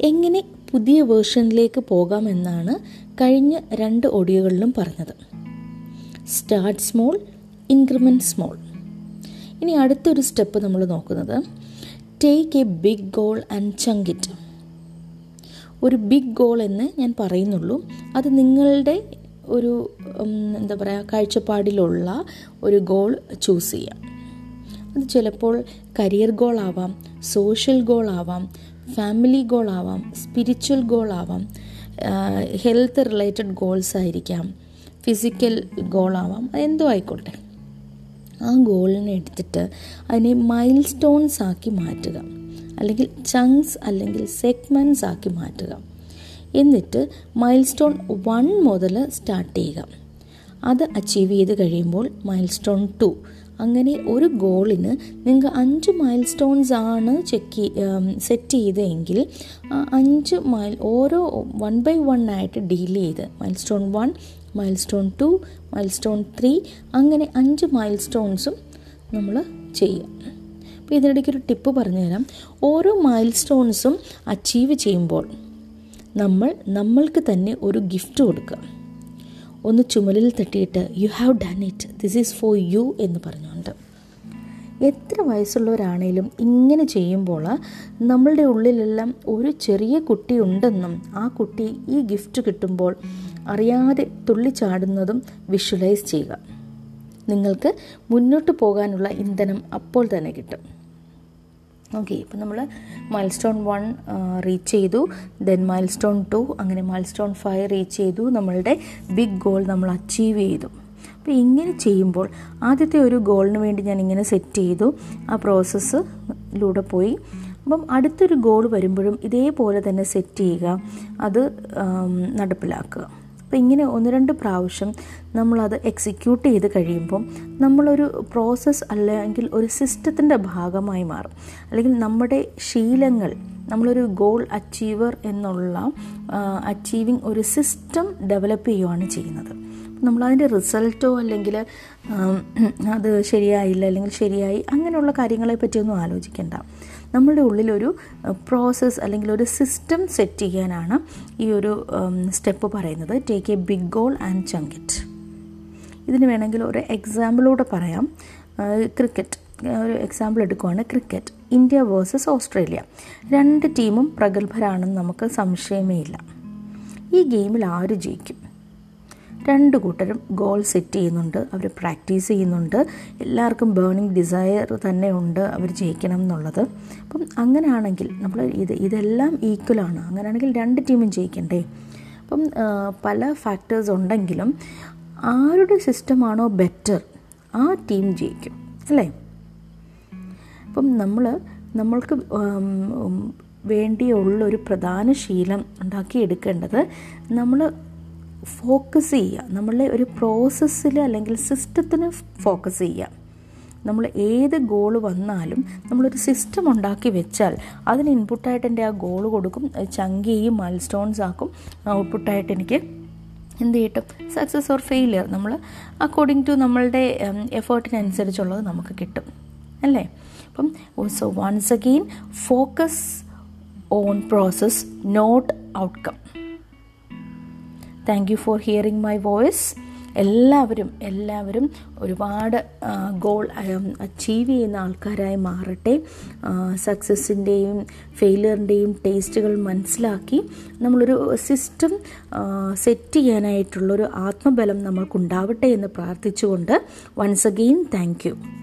എങ്ങനെ പുതിയ വേർഷനിലേക്ക് പോകാമെന്നാണ് കഴിഞ്ഞ രണ്ട് ഓഡിയോകളിലും പറഞ്ഞത്. സ്റ്റാർട്ട് സ്മോൾ ഇൻക്രിമെന്റ് സ്മോൾ ഇനി അടുത്തൊരു സ്റ്റെപ്പ് നമ്മൾ നോക്കുന്നത്. Take a big goal and chunk it ഒരു ബിഗ് ഗോൾ എന്ന് ഞാൻ പറയുന്നുള്ളൂ. അത് നിങ്ങളുടെ ഒരു എന്താ പറയുക കാഴ്ചപ്പാടിലുള്ള ഒരു ഗോൾ ചൂസ് ചെയ്യാം. അത് ചിലപ്പോൾ കരിയർ ഗോൾ ആവാം സോഷ്യൽ ഗോൾ ആവാം ഫാമിലി ഗോൾ ആവാം സ്പിരിച്വൽ ഗോൾ ആവാം ഹെൽത്ത് റിലേറ്റഡ് ഗോൾസ് ആയിരിക്കാം. ഫിസിക്കൽ ഗോൾ ആവാം എന്തോ ആയിക്കോട്ടെ. ആ ഗോളിനെ എടുത്തിട്ട് അതിനെ മൈൽ സ്റ്റോൺസ് ആക്കി മാറ്റുക. അല്ലെങ്കിൽ ചങ്ക്സ് അല്ലെങ്കിൽ സെഗ്മെന്റ്സ് ആക്കി മാറ്റുക. എന്നിട്ട് മൈൽ സ്റ്റോൺ വൺ മുതൽ സ്റ്റാർട്ട് ചെയ്യുക. അത് അച്ചീവ് ചെയ്ത് കഴിയുമ്പോൾ മൈൽ സ്റ്റോൺ ടു അങ്ങനെ ഒരു ഗോളിന് നിങ്ങൾക്ക് അഞ്ച് മൈൽ സ്റ്റോൺസ് ആണ് ചെക്ക് സെറ്റ് ചെയ്തതെങ്കിൽ അഞ്ച് മൈൽ ഓരോ വൺ ബൈ വൺ ആയിട്ട് ഡീൽ ചെയ്ത് milestone one milestone two milestone three അങ്ങനെ അഞ്ച് മൈൽ സ്റ്റോൺസും നമ്മൾ ചെയ്യുക അപ്പോൾ ഇതിനിടയ്ക്ക് ഒരു ടിപ്പ് പറഞ്ഞുതരാം. ഓരോ മൈൽ സ്റ്റോൺസും അച്ചീവ് ചെയ്യുമ്പോൾ നമ്മൾ നമ്മൾക്ക് തന്നെ ഒരു ഗിഫ്റ്റ് കൊടുക്കുക. ഒന്ന് ചുമലിൽ തട്ടിയിട്ട് you have done it this is for you എന്ന് പറഞ്ഞുകൊണ്ട്. എത്ര വയസ്സുള്ളവരാണേലും ഇങ്ങനെ ചെയ്യുമ്പോൾ നമ്മളുടെ ഉള്ളിലെല്ലാം ഒരു ചെറിയ കുട്ടി ഉണ്ടെന്നും ആ കുട്ടി ഈ ഗിഫ്റ്റ് കിട്ടുമ്പോൾ അറിയാതെ തുള്ളിച്ചാടുന്നതും വിഷ്വലൈസ് ചെയ്യുക. നിങ്ങൾക്ക് മുന്നോട്ട് പോകാനുള്ള ഇന്ധനം അപ്പോൾ തന്നെ കിട്ടും. ഓക്കെ ഇപ്പം നമ്മൾ മൈൽ സ്റ്റോൺ വൺ റീച്ച് ചെയ്തു. ദെൻ മൈൽ സ്റ്റോൺ ടു അങ്ങനെ മൈൽ സ്റ്റോൺ ഫൈവ് റീച്ച് ചെയ്തു. നമ്മളുടെ ബിഗ് ഗോൾ നമ്മൾ അച്ചീവ് ചെയ്തു. അപ്പോൾ ഇങ്ങനെ ചെയ്യുമ്പോൾ ആദ്യത്തെ ഒരു ഗോളിന് വേണ്ടി ഞാൻ ഇങ്ങനെ സെറ്റ് ചെയ്തു. ആ പ്രോസസ്സിലൂടെ പോയി. അപ്പം അടുത്തൊരു ഗോൾ വരുമ്പോഴും ഇതേപോലെ തന്നെ സെറ്റ് ചെയ്യുക. അത് നടപ്പിലാക്കുക. അപ്പോൾ ഇങ്ങനെ ഒന്ന് രണ്ട് പ്രാവശ്യം നമ്മളത് എക്സിക്യൂട്ട് ചെയ്ത് കഴിയുമ്പം നമ്മളൊരു പ്രോസസ്സ് അല്ലെങ്കിൽ ഒരു സിസ്റ്റത്തിന്റെ ഭാഗമായി മാറും. അല്ലെങ്കിൽ നമ്മുടെ ശീലങ്ങൾ നമ്മളൊരു ഗോൾ അച്ചീവർ എന്നുള്ള അച്ചീവിങ് ഒരു സിസ്റ്റം ഡെവലപ്പ് ചെയ്യുകയാണ് ചെയ്യുന്നത്. നമ്മളതിന്റെ റിസൾട്ടോ അല്ലെങ്കിൽ അത് ശരിയായില്ല അല്ലെങ്കിൽ ശരിയായി അങ്ങനെയുള്ള കാര്യങ്ങളെ പറ്റിയൊന്നും ആലോചിക്കേണ്ട. നമ്മളുടെ ഉള്ളിലൊരു പ്രോസസ്സ് അല്ലെങ്കിൽ ഒരു സിസ്റ്റം സെറ്റ് ചെയ്യാനാണ് ഈ ഒരു സ്റ്റെപ്പ് പറയുന്നത്. Take a big goal and chunk it ഇതിന് വേണമെങ്കിൽ ഒരു എക്സാമ്പിളൂടെ പറയാം. ക്രിക്കറ്റ് ഒരു example എടുക്കുവാണ്. Cricket India versus Australia. രണ്ട് ടീമും പ്രഗത്ഭരാണെന്ന് നമുക്ക് സംശയമേ ഇല്ല. ഈ ഗെയിമിൽ ആര് ജയിക്കും? രണ്ട് കൂട്ടരും ഗോൾ സെറ്റ് ചെയ്യുന്നുണ്ട്. അവർ പ്രാക്ടീസ് ചെയ്യുന്നുണ്ട്. എല്ലാവർക്കും ബേണിംഗ് ഡിസയർ തന്നെ ഉണ്ട് അവർ ജയിക്കണം എന്നുള്ളത്. അപ്പം അങ്ങനെയാണെങ്കിൽ നമ്മൾ ഇത് ഇതെല്ലാം ഈക്വലാണ് അങ്ങനെയാണെങ്കിൽ രണ്ട് ടീമും ജയിക്കണ്ടേ? അപ്പം പല ഫാക്ടേഴ്സ് ഉണ്ടെങ്കിലും ആരുടെ സിസ്റ്റമാണോ ബെറ്റർ ആ ടീം ജയിക്കും. അല്ലേ? അപ്പം നമ്മൾ നമ്മൾക്ക് വേണ്ടിയുള്ളൊരു പ്രധാന ശീലം ഉണ്ടാക്കിയെടുക്കേണ്ടത് നമ്മൾ ഫോക്കസ് ചെയ്യുക. നമ്മളുടെ ഒരു പ്രോസസ്സിൽ അല്ലെങ്കിൽ സിസ്റ്റത്തിന് ഫോക്കസ് ചെയ്യുക. നമ്മൾ ഏത് ഗോൾ വന്നാലും നമ്മളൊരു സിസ്റ്റം ഉണ്ടാക്കി വെച്ചാൽ അതിന് ഇൻപുട്ടായിട്ട് എന്റെ ആ ഗോൾ കൊടുക്കും. ചങ്ക് ചെയ്യും മൈൽ സ്റ്റോൺസ് ആക്കും ഔട്ട്പുട്ടായിട്ട് എനിക്ക് എന്ത് കിട്ടും? സക്സസ് ഓർ ഫെയിലിയർ നമ്മൾ അക്കോർഡിംഗ് ടു നമ്മളുടെ എഫേർട്ടിനനുസരിച്ചുള്ളത് നമുക്ക് കിട്ടും. അല്ലേ? അപ്പം so once again focus on process not outcome thank you for hearing my voice എല്ലാവരും എല്ലാവരും ഒരുപാട് ഗോൾ അച്ചീവ് ചെയ്യുന്ന ആൾക്കാരായി മാറട്ടെ. സക്സസ്സിന്റെയും ഫെയിലിയറിന്റെയും ടേസ്റ്റുകൾ മനസ്സിലാക്കി നമ്മളൊരു സിസ്റ്റം സെറ്റ് ചെയ്യാനായിട്ടുള്ളൊരു ആത്മബലം നമ്മൾക്കുണ്ടാവട്ടെ എന്ന് പ്രാർത്ഥിച്ചുകൊണ്ട് വൺസ് അഗെയിൻ താങ്ക്